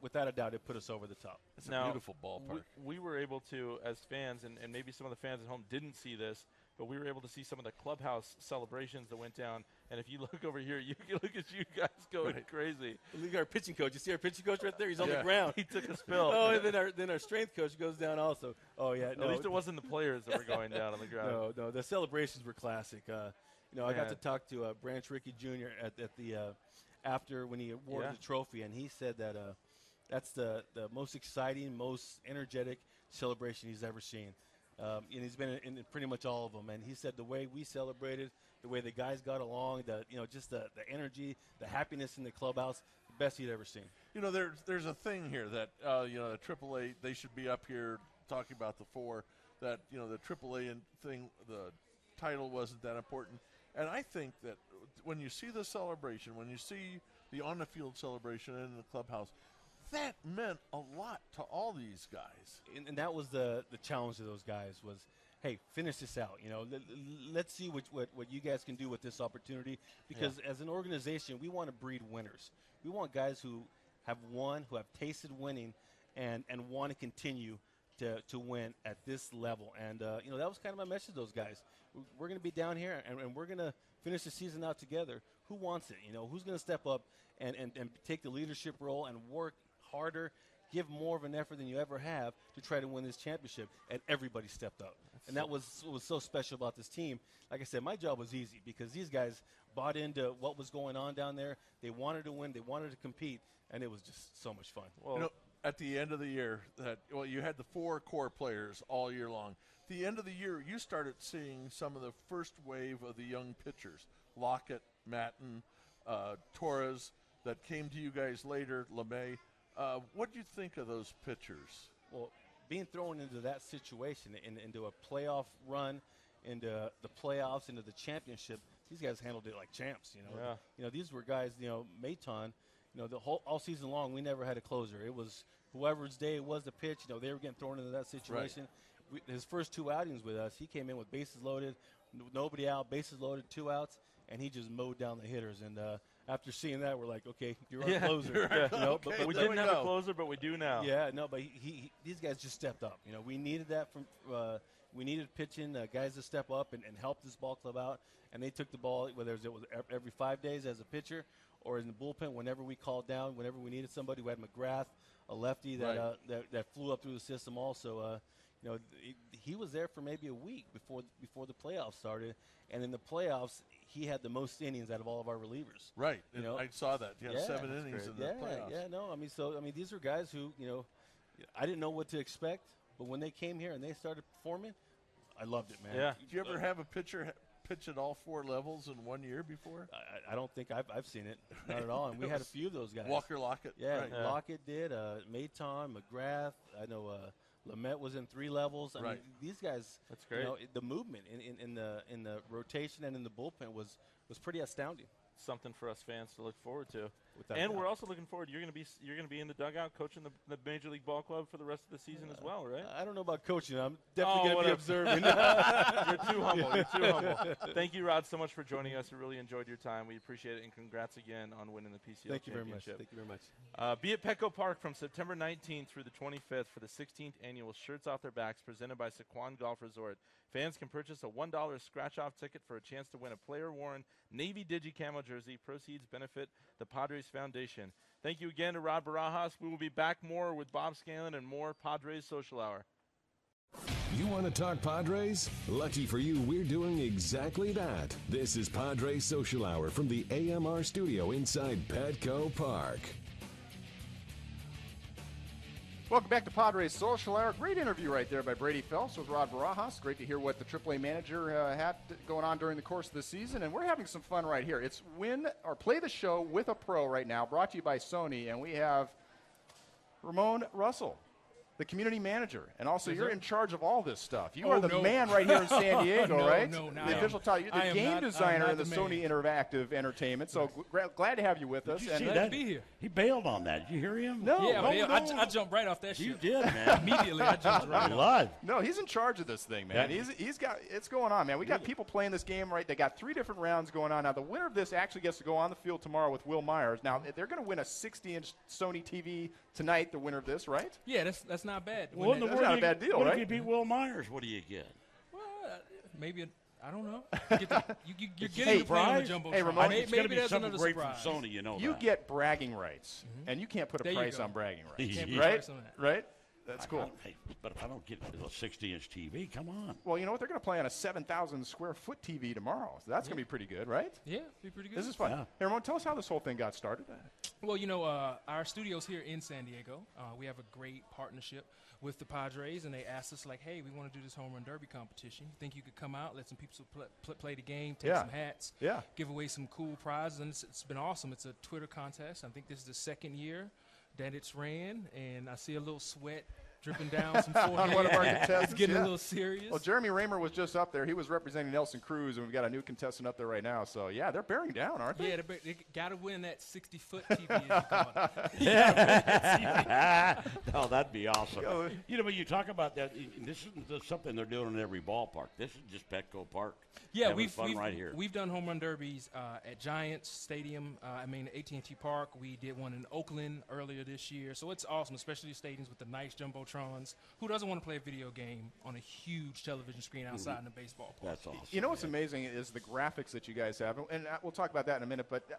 without a doubt, it put us over the top. It's Now, a beautiful ballpark. We, we were able to, as fans, and, and maybe some of the fans at home didn't see this, but we were able to see some of the clubhouse celebrations that went down. And if you look over here, you can look at you guys going crazy. Look at our pitching coach. You see our pitching coach right there? He's on Yeah. the ground. He took a spill. oh, and then our then our strength coach goes down also. Oh yeah, no, At least it wasn't the players that were going down on the ground. No, no, the celebrations were classic. Uh, you know, I got to talk to uh, Branch Rickey Jr. at, at the uh, after when he awarded Yeah. the trophy, and he said that uh, that's the the most exciting, most energetic celebration he's ever seen. Um, and he's been in, in pretty much all of them. And he said the way we celebrated, the way the guys got along, the you know just the, the energy, the happiness in the clubhouse, the best he'd ever seen. You know, there's there's a thing here that uh, you know the AAA they should be up here talking about the four. That you know the AAA and thing, the title wasn't that important, and I think that when you see the celebration, when you see the on the field celebration in the clubhouse, that meant a lot to all these guys. and, and that was the the challenge of those guys was hey finish this out you know let, let's see what, what what you guys can do with this opportunity. Because as an organization we want to breed winners. We want guys who have won who have tasted winning and and want to continue to, to win at this level. And uh, you know that was kind of my message to those guys. We- we're going to be down here and, and we're going to finish the season out together. Who wants it? You know who's going to step up and, and, and take the leadership role and work harder give more of an effort than you ever have to try to win this championship, and everybody stepped up. and that was what was so special about this team. Like I said, my job was easy because these guys bought into what was going on down there. They wanted to win. They wanted to compete, and it was just so much fun. Well, you know, at the end of the year, that well, you had the four core players all year long. At the end of the year, you started seeing some of the first wave of the young pitchers: Lockett, Maton, uh, Torres, that came to you guys later. Lamet. Uh, what do you think of those pitchers? Well, being thrown into that situation, in, into a playoff run, into the playoffs, into the championship, these guys handled it like champs. You know, Yeah. you know these were guys. You know, Maton. You know, the whole all season long, we never had a closer. It was whoever's day it was to pitch. You know, they were getting thrown into that situation. We, his first two outings with us, he came in with bases loaded, n- nobody out, bases loaded, two outs, and he just mowed down the hitters. And uh, after seeing that, we're like, okay, you're our Yeah, closer. You know, but, Okay, but we didn't we have a closer, but we do now. yeah, no, but he, he, he- these guys just stepped up. You know, we needed that from. Uh, we needed pitching uh, guys to step up and, and help this ball club out, and they took the ball whether it was every five days as a pitcher or in the bullpen whenever we called down, whenever we needed somebody. We had McGrath, a lefty that Right. uh, that, that flew up through the system. Also, uh, you know, he, he was there for maybe a week before before the playoffs started, and in the playoffs he had the most innings out of all of our relievers. Right. You and know? I saw that. Yeah, seven innings great. in yeah, the playoffs. Yeah, no, I mean, so I mean, these are guys who you know, I didn't know what to expect, but when they came here and they started performing, I loved it, man. Yeah. Did you ever have a pitcher pitch at all four levels in one year before? I, I don't think I've, I've seen it, not at all. And we had a few of those guys. Walker Lockett. yeah, Right. Yeah. Lockett did. Uh, Maton, McGrath. I know uh, Lamet was in three levels. I Right. mean, these guys. That's You great. know, the movement in, in, in the in the rotation and in the bullpen was was pretty astounding. Something for us fans to look forward to. And doubt. we're also looking forward. You're going to be you're going to be in the dugout coaching the, the Major League Ball Club for the rest of the season as well, right? I don't know about coaching. I'm definitely Oh, going to be observing. You're too humble. You're too humble. Thank you, Rod, so much for joining us. We really enjoyed your time. We appreciate it, and congrats again on winning the PCL Thank you very much. Thank you very much. Uh, be at Petco Park from September 19th through the 25th for the 16th annual Shirts Off Their Backs presented by Sycuan Golf Resort. Fans can purchase a $1 scratch off ticket for a chance to win a player worn Navy Digi Camo jersey. Proceeds benefit the Padres Foundation. Thank you again to Rod Barajas. We will be back more with Bob Scanlan and more Padres Social Hour. You want to talk Padres? Lucky for you, we're doing exactly that. This is Padres Social Hour from the AMR studio inside Petco Park. Welcome back to Padres Social Hour. Great interview right there by Brady Phelps with Rod Barajas. Great to hear what the AAA manager uh, had going on during the course of the season, and we're having some fun right here. It's win or play the show with a pro right now, brought to you by Sony, and we have Ramone Russell, the community manager, and also you're in charge of all this stuff. You Oh, are the no. man right here in San Diego, No, right? no, no, the I official title. You're the I game not- designer in the, the Sony. Interactive Entertainment. So gra- glad to have you with us. Did you and Glad to be here. He bailed on that. Did you hear him? No, yeah, no, man, no. I, j- I jumped right off that shit. You ship. did, man. Immediately, I jumped right off. No, he's in charge of this thing, man. He's, he's got it's going on, man. We got people playing this game right. They got three different rounds going on now. The winner of this actually gets to go on the field tomorrow with Wil Myers. Now mm-hmm. they're going to win a 60-inch Sony TV tonight. The winner of this, right? Yeah, that's that's not bad. Well, in the that- That's world not a bad deal, what right? if you beat Wil Myers? What do you get? well, uh, maybe a, I don't know. Get the, you, you, you're getting Hey, to the jumbo. Hey, Ramone, maybe, it's maybe be there's something another great surprise. from Sony. You know You that. get bragging rights, and you can't put a There price on bragging rights, Can't put right? price on that. Right? That's I cool. don't- hey, but if I don't get a 60-inch TV, come on. Well, you know what? They're going to play on a 7,000 square foot TV tomorrow, so that's going to be pretty good, right? Yeah, be pretty good. This is fun. Yeah. Hey, Ramone, tell us how this whole thing got started. Well, you know, uh, our studio's here in San Diego. Uh, we have a great partnership with the Padres, and they asked us like, "Hey, we want to do this home run derby competition. You think you could come out, let some people pl- pl- play the game, take Yeah. some hats, Yeah. give away some cool prizes?" And it's, it's been awesome. It's a Twitter contest. I think this is the second year that it's ran, and I see a little sweat dripping down some forehead. one of our it's contestants, getting yeah. a little serious. Well, Jeremy Raymer was just up there. He was representing Nelson Cruz, and we've got a new contestant up there right now. So, yeah, they're bearing down, aren't they? yeah, they, they got to win that 60 foot TV. As you call it. oh, that'd be awesome. Go. You know, when you talk about that, this isn't just something they're doing in every ballpark. This is just Petco Park. Yeah, we've, fun we've, right here. we've done home run derbies uh, at Giants Stadium. Uh, I mean, AT&T Park. We did one in Oakland earlier this year. So it's awesome, especially stadiums with the nice jumbotrons. Who doesn't want to play a video game on a huge television screen outside in a baseball park? That's awesome. You know what's amazing is the graphics that you guys have, and uh, we'll talk about that in a minute. But uh,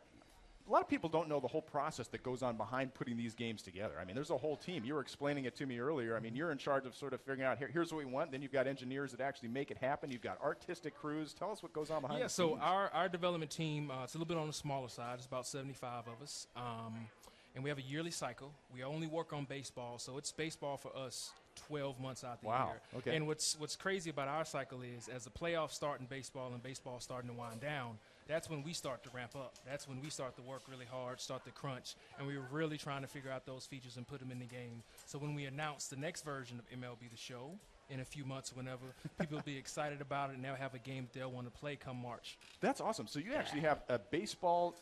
a lot of people don't know the whole process that goes on behind putting these games together. I mean, there's a whole team. You were explaining it to me earlier. I mean, you're in charge of sort of figuring out here, here's what we want. Then you've got engineers that actually make it happen. You've got artistic crews. Tell us what goes on behind Yeah, the so scenes. our, our development team, uh, it's a little bit on the smaller side. It's about 75 of us. Um, and we have a yearly cycle. We only work on baseball, so it's baseball for us 12 months out the Wow, year. okay. And what's, what's crazy about our cycle is as the playoffs start in baseball and baseball starting to wind down, that's when we start to ramp up. That's when we start to work really hard, start to crunch, and we're really trying to figure out those features and put them in the game. So when we announce the next version of MLB The Show in a few months, whenever people will be excited about it and they'll have a game that they'll want to play come March. That's awesome. So you actually have a baseball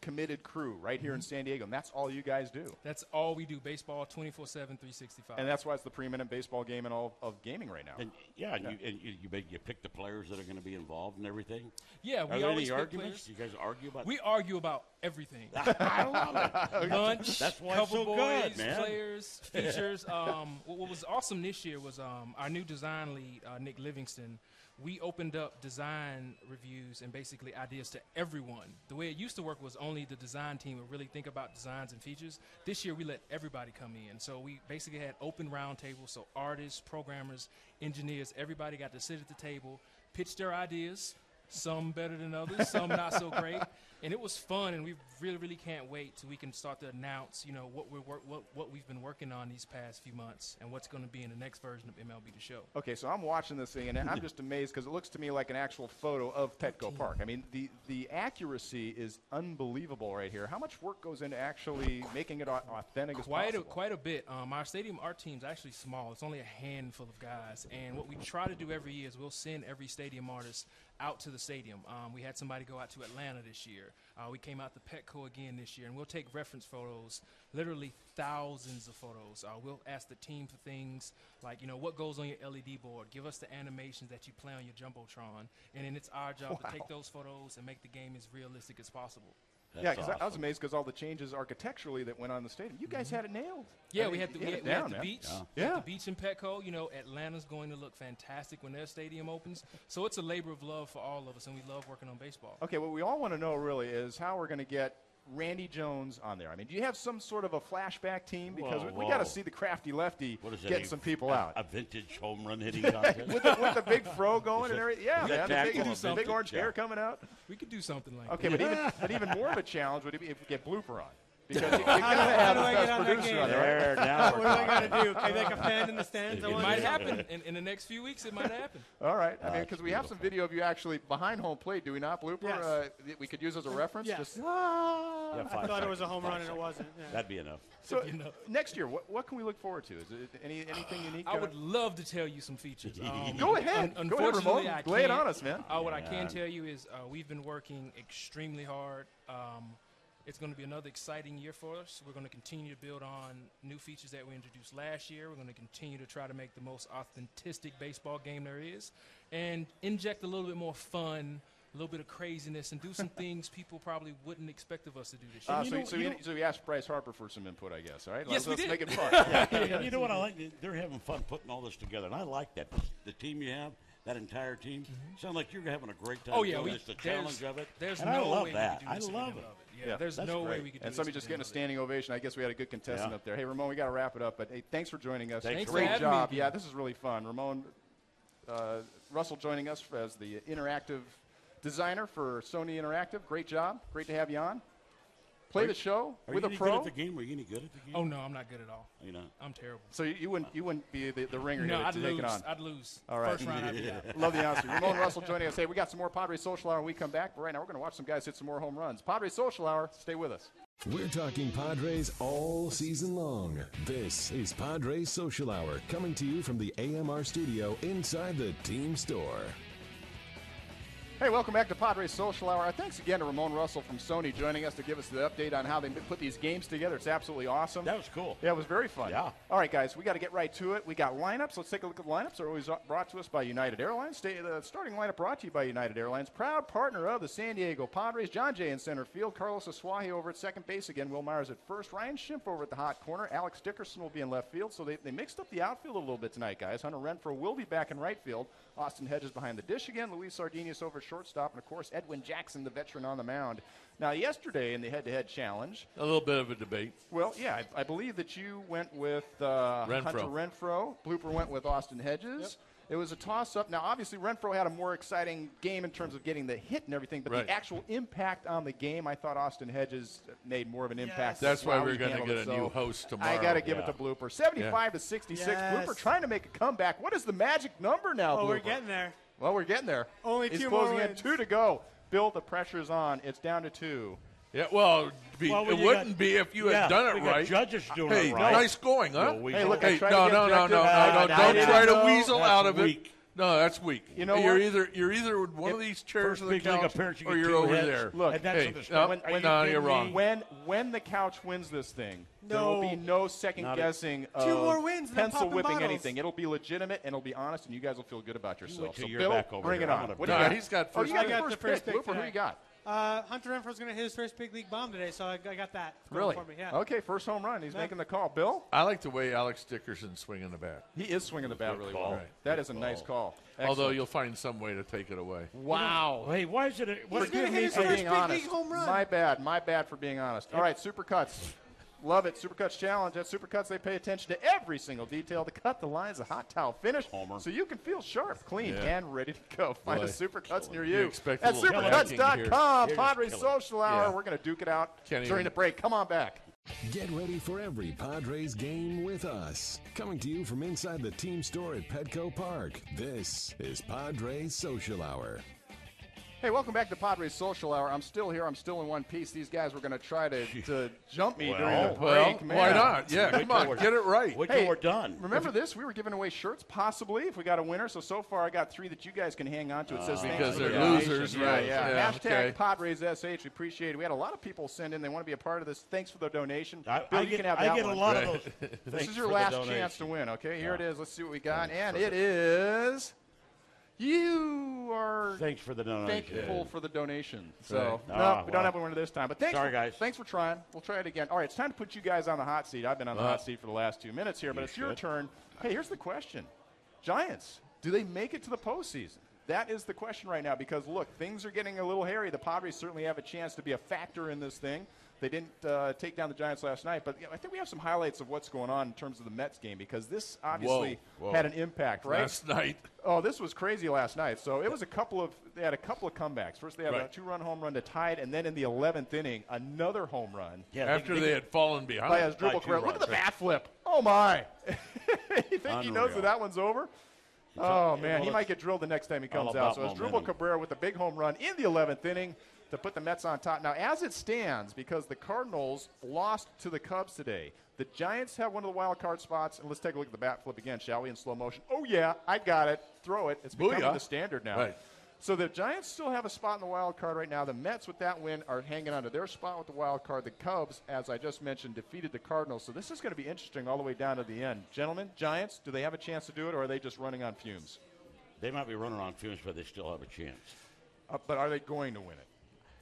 committed crew right here in San Diego, and that's all you guys do. That's all we do. Baseball 24 7, 365. And that's why it's the preeminent baseball game in all of gaming right now. And yeah, and, You, and you, you, make, you pick the players that are going to be involved and everything. yeah, Are we there always any pick arguments? players. You guys argue about? We argue about everything. I love it. Lunch, That's why cover it's so boys, good, man. players, features. um, what, what was awesome this year was um, our new design lead, uh, Nick Livingston. We opened up design reviews and basically ideas to everyone. The way it used to work was only the design team would really think about designs and features. This year we let everybody come in. So we basically had open roundtables. So artists, programmers, engineers, everybody got to sit at the table, pitch their ideas. Some better than others, some not so great, and it was fun. And we really, really can't wait till we can start to announce, you know, what we're work, what what we've been working on these past few months, and what's going to be in the next version of MLB The Show. Okay, so I'm watching this thing, and I'm just amazed because it looks to me like an actual photo of Petco Park. I mean, the, the accuracy is unbelievable right here. How much work goes into actually making it au- authentic as Quite a, possible? quite a bit. Um, our stadium art team's actually small. It's only a handful of guys. And what we try to do every year is we'll send every stadium artist out to the stadium. Um, we had somebody go out to Atlanta this year. Uh, we came out to Petco again this year, and we'll take reference photos, literally thousands of photos. Uh, we'll ask the team for things like, you know, what goes on your LED board. Give us the animations that you play on your jumbotron, and then it's our job to take those photos and make the game as realistic as possible. That's yeah, because I, I was amazed because all the changes architecturally that went on in the stadium. You guys mm-hmm. had it nailed. Yeah, I we mean, had the, we had had, it we had the beach. Yeah. Had Yeah. the beach in Petco. You know, Atlanta's going to look fantastic when their stadium opens. So it's a labor of love for all of us, and we love working on baseball. Okay, what we all want to know really is how we're going to get Randy Jones on there. I mean, do you have some sort of a flashback team? Because Whoa, we, got to see the crafty lefty What is that? getting a- some people a, out. A vintage home run hitting contest. with, the, with the big fro going and everything. Yeah, man. The big, the big orange Yeah. hair coming out. We could do something like Okay, that. Okay, but even but even more of a challenge would it be if we get blooper on. Because you, you gotta have do the I best get on that producer on there. there, now What do I got to do? Can I make a fan in the stands? It It might happen in, in the next few weeks. It might happen. All right. I mean, because we have some video of you actually behind home plate, do we not, blooper? Yes. Uh, we could use as a reference. Yes. Just, Yeah, I five thought it was a home five run and it wasn't. Yeah. That'd be enough. so You know. next year, what, what can we look forward to? Is it any anything unique? I would love to tell you some features. Um, Go ahead. un- Go ahead, unfortunately, Ramone. Lay it on us, man. Uh, what I can tell you is uh, we've been working extremely hard. Um, it's going to be another exciting year for us. We're going to continue to build on new features that we introduced last year. We're going to continue to try to make the most authentic baseball game there is and inject a little bit more fun, a little bit of craziness, and do some things people probably wouldn't expect of us to do this year. Uh, you so, know- so, you you, know- so we asked Bryce Harper for some input, I guess. All right. Yes, let's, we let's did. make it fun. Yeah, you know what I like? They're having fun putting all this together, and I like that. The team you have, that entire team, sound like you're having a great time. Oh yeah, we, this, the challenge of it. There's and no I love way that. we could do I this if love it. Love it. Yeah, Yeah, there's that's no way we could do And this somebody if just we getting a didn't it. standing ovation. I guess we had a good contestant Yeah. up there. Hey, Ramone, we got to wrap it up. But hey, thanks for joining us. Thanks Great having me job. again. Yeah, this is really fun. Ramone uh, Russell joining us as the interactive designer for Sony Interactive. Great job. Great to have you on. Play Are the you- show Are with you a pro. good at the game? Are you any good at the game? Oh no, I'm not good at all. You know. I'm terrible. so you, you wouldn't you wouldn't be the, the ringer No, here I'd to take lose. it on. I'd lose. All right. First round, I'd be out. Love the honesty. Ramone Russell joining us. Hey, we got some more Padres Social Hour when we come back. But right now, we're going to watch some guys hit some more home runs. Padres Social Hour. Stay with us. We're talking Padres all season long. This is Padres Social Hour coming to you from the AMR studio inside the team store. Hey, welcome back to Padres Social Hour. Uh, thanks again to Ramone Russell from Sony joining us to give us the update on how they put these games together. It's absolutely awesome. That was cool. Yeah, it was very fun. Yeah. All right, guys, we got to get right to it. We got lineups. Let's take a look at the lineups. They're always uh, brought to us by United Airlines. Stay, the starting lineup brought to you by United Airlines. Proud partner of the San Diego Padres. Jon Jay in center field. Carlos Asuaje over at second base again. Wil Myers at first. Ryan Schimpf over at the hot corner. Alex Dickerson will be in left field. So they, they mixed up the outfield a little bit tonight, guys. Hunter Renfroe will be back in right field. Austin Hedges behind the dish again. Luis Sardinas over shortstop, and of course, Edwin Jackson, the veteran on the mound. Now, yesterday in the head to head challenge, A little bit of a debate. well, yeah, I, I believe that you went with uh, Renfroe. Hunter Renfroe. Blooper went with Austin Hedges. It was a toss up. Now, obviously, Renfroe had a more exciting game in terms of getting the hit and everything, but Right. the actual impact on the game, I thought Austin Hedges made more of an impact. That's why we're gonna get it. a new host tomorrow. I got to give Yeah. it to Blooper. 75 to 66. Yes. Blooper trying to make a comeback. What is the magic number now, Oh, Blooper? we're getting there. Well, we're getting there. Only He's two closing more in. wins. Two to go. Bill, the pressure's on. It's down to two. Yeah, well, be, Well, it wouldn't got- be if you Yeah, had done it we got right. judges doing hey, it right. nice going, huh? No, we Hey, look, I Hey, tried no, to get no, no, no, objective. no, Uh, no! Don't try to weasel That's out of weak. it. No, that's weak. You know you're what? either you're either with one of these chairs First on the couch, appearance, you or you're over hits. there. Look, and that's hey, what the no, When- Are you no, you're wrong. When when the couch wins this thing, there will be no second Not a- guessing of Two more wins pencil whipping bottles. anything. It'll be legitimate and it'll be honest, and you guys will feel good about yourself. till So, you're Bill, back over bring here. it on. What do you got? he's got Oh, first you got the got first first pick. pick who you got? Uh, Hunter Renfroe's going to hit his first big league bomb today, so I, I got that. going Really? For me, yeah. Okay, first home run. He's Yeah. making the call. Bill, I like the way Alex Dickerson's swinging the bat. he is swinging the bat really call. well. Right. That is a nice call. Although you'll find some way to take it away. wow. Hey, why is it? A, what, gonna Forgive hit me his for first being big honest. league home run. My bad. My bad for being honest. All right, Supercuts. Love it. Supercuts challenge. At Supercuts, they pay attention to every single detail to cut the lines of hot towel finish Homer. so you can feel sharp, clean, Yeah. and ready to go. Find Boy. a Supercuts near You you. At little backing here. supercuts.com. Padres. Social Hour. Yeah. We're going to duke it out Can't during even- the break. Come on back. Get ready for every Padres game with us. Coming to you from inside the team store at Petco Park. This is Padres Social Hour. Hey, welcome back to Padres Social Hour. I'm still here. I'm still in one piece. These guys were going to try to, to jump me during Well, the Well, break. Man. why not? Yeah, come on, get it right. Wait Hey, till we're done. Remember this? We were giving away shirts, possibly, if we got a winner. So, so far, I got three that you guys can hang on to. It says uh, thanks Because they're donation. losers, yeah, right. Yeah, Yeah, Hashtag okay. Padres SH. We appreciate it. We had a lot of people send in. They want to be a part of this. Thanks for the donation. I, Bill, I you get, can have I that get one. a lot Right. of those. This is your last chance to win, okay? Here it Yeah. is. Let's see what we got. And it is. You are Thanks for the donation. thankful for the donation. So, Right. no, Ah, we don't well. have a winner this time. But thanks, Sorry, for, guys. Thanks for trying. We'll try it again. All right, it's time to put you guys on the hot seat. I've been on the Uh, hot seat for the last two minutes here, but you it's your turn. Hey, here's the question: Giants, do they make it to the postseason? That is the question right now because look, things are getting a little hairy. The Padres certainly have a chance to be a factor in this thing. They didn't uh, take down the Giants last night, but you know, I think we have some highlights of what's going on in terms of the Mets game because this obviously Whoa, whoa. had an impact, right? Last night. Oh, this was crazy last night. So it was a couple of they had a couple of comebacks. First they had a two-run home run to tie it, and then in the 11th inning, another home run Yeah, After they had fallen behind. by Asdrubal two Cabrera. Look at the runs. bat flip. Oh my! you think he knows that that one's over? Oh man, well, he might get drilled the next time he comes out. So Asdrubal momentum. Cabrera with a big home run in the 11th inning to put the Mets on top. Now, as it stands, because the Cardinals lost to the Cubs today, the Giants have one of the wild card spots. And let's take a look at the bat flip again, shall we, in slow motion? Oh yeah, I got it. Throw it. It's becoming Booyah. the standard now. Right. So the Giants still have a spot in the wild card right now. The Mets, with that win, are hanging on to their spot with the wild card. The Cubs, as I just mentioned, defeated the Cardinals. So this is going to be interesting all the way down to the end. Gentlemen, Giants, do they have a chance to do it, or are they just running on fumes? They might be running on fumes, but they still have a chance. Uh, but are they going to win it?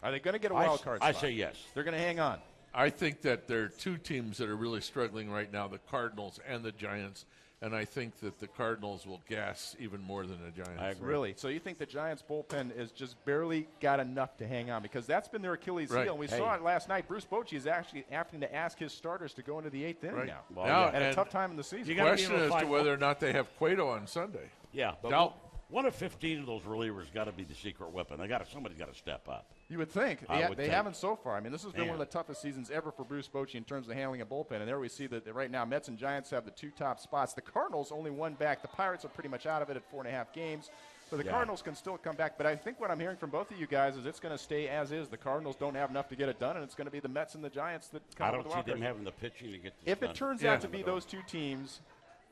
Are they going to get a I wild s- card I spot? say yes. They're going to hang on. I think that there are two teams that are really struggling right now the Cardinals and the Giants. And I think that the Cardinals will gas even more than the Giants. I agree. Really? So you think the Giants bullpen is just barely got enough to hang on because that's been their Achilles Right. heel. And we Hey. saw it last night. Bruce Bochy is actually having to ask his starters to go into the eighth inning Right. now. Well, Now, yeah. At a tough time in the season. The question able to as to whether or not they have Cueto on Sunday. Yeah, but Now- one of 15 of those relievers got to be the secret weapon. They got somebody's got to step up. You would think. I They, would they think. haven't so far. I mean, this has been one of the toughest seasons ever for Bruce Bochy in terms of handling a bullpen. And there we see that that right now Mets and Giants have the two top spots. The Cardinals only one back. The Pirates are pretty much out of it at four and a half games. So the Yeah. Cardinals can still come back. But I think what I'm hearing from both of you guys is it's going to stay as is. The Cardinals don't have enough to get it done, and it's going to be the Mets and the Giants that come I up don't with see the wild them card. having the pitching to get this If done. it turns Yeah. out to be those two teams,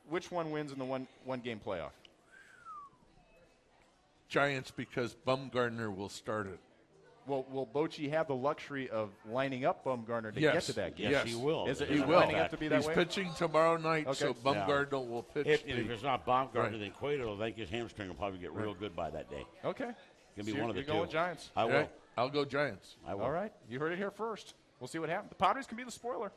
which one wins in the one one game playoff? Giants because Bumgarner will start it. Will Will Bochy have the luxury of lining up Bumgarner to Yes. get to that game? yes, Yes. he will. Is it- As is a it matter of lining up to be that He's way? pitching tomorrow night, Okay. so Bumgarner will pitch. If, if it's not Bumgarner, Right. then Cueto, I think his hamstring will probably get real good by that day. Okay. Gonna be So one of the you're going two. Giants. I will. Right? I'll go Giants. I will. All right. You heard it here first. We'll see what happens. The Padres can be the spoiler.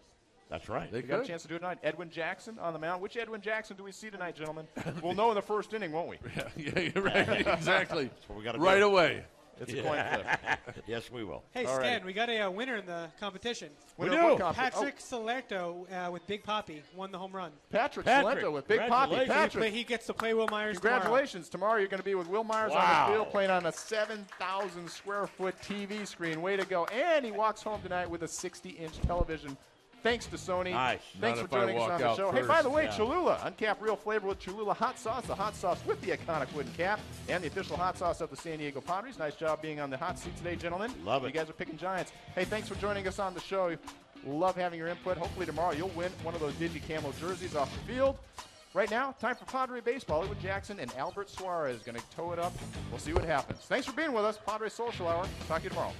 That's right. They We got a chance to do it tonight. Edwin Jackson on the mound. Which Edwin Jackson do we see tonight, gentlemen? we'll know in the first inning, won't we? yeah, you're right. exactly. what we right do. away. It's a coin flip. yes, we will. Hey, All Stan, right. we got a uh, winner in the competition. We do. know what comp- Patrick Salerto uh, with Big Poppy won the home run. oh, Patrick, Patrick, Salento with Big Poppy. Patrick, But he gets to play Wil Myers. Congratulations. Tomorrow. you're going to be with Wil Myers on the field playing on a 7,000 square foot TV screen. Way to go. And he walks home tonight with a 60 inch television. Thanks to Sony. Nice. Thanks Not for joining us on the show. Hey, by the way, Yeah. Cholula, uncapped real flavor with Cholula hot sauce, the hot sauce with the iconic wooden cap, and the official hot sauce of the San Diego Padres. Nice job being on the hot seat today, gentlemen. Love it. You guys are picking Giants. Hey, thanks for joining us on the show. Love having your input. Hopefully tomorrow you'll win one of those Digi Camo jerseys off the field. Right now, time for Padre Baseball. Edward Jackson and Albert Suarez going to tow it up. We'll see what happens. Thanks for being with us. Padre Social Hour. Talk to you tomorrow.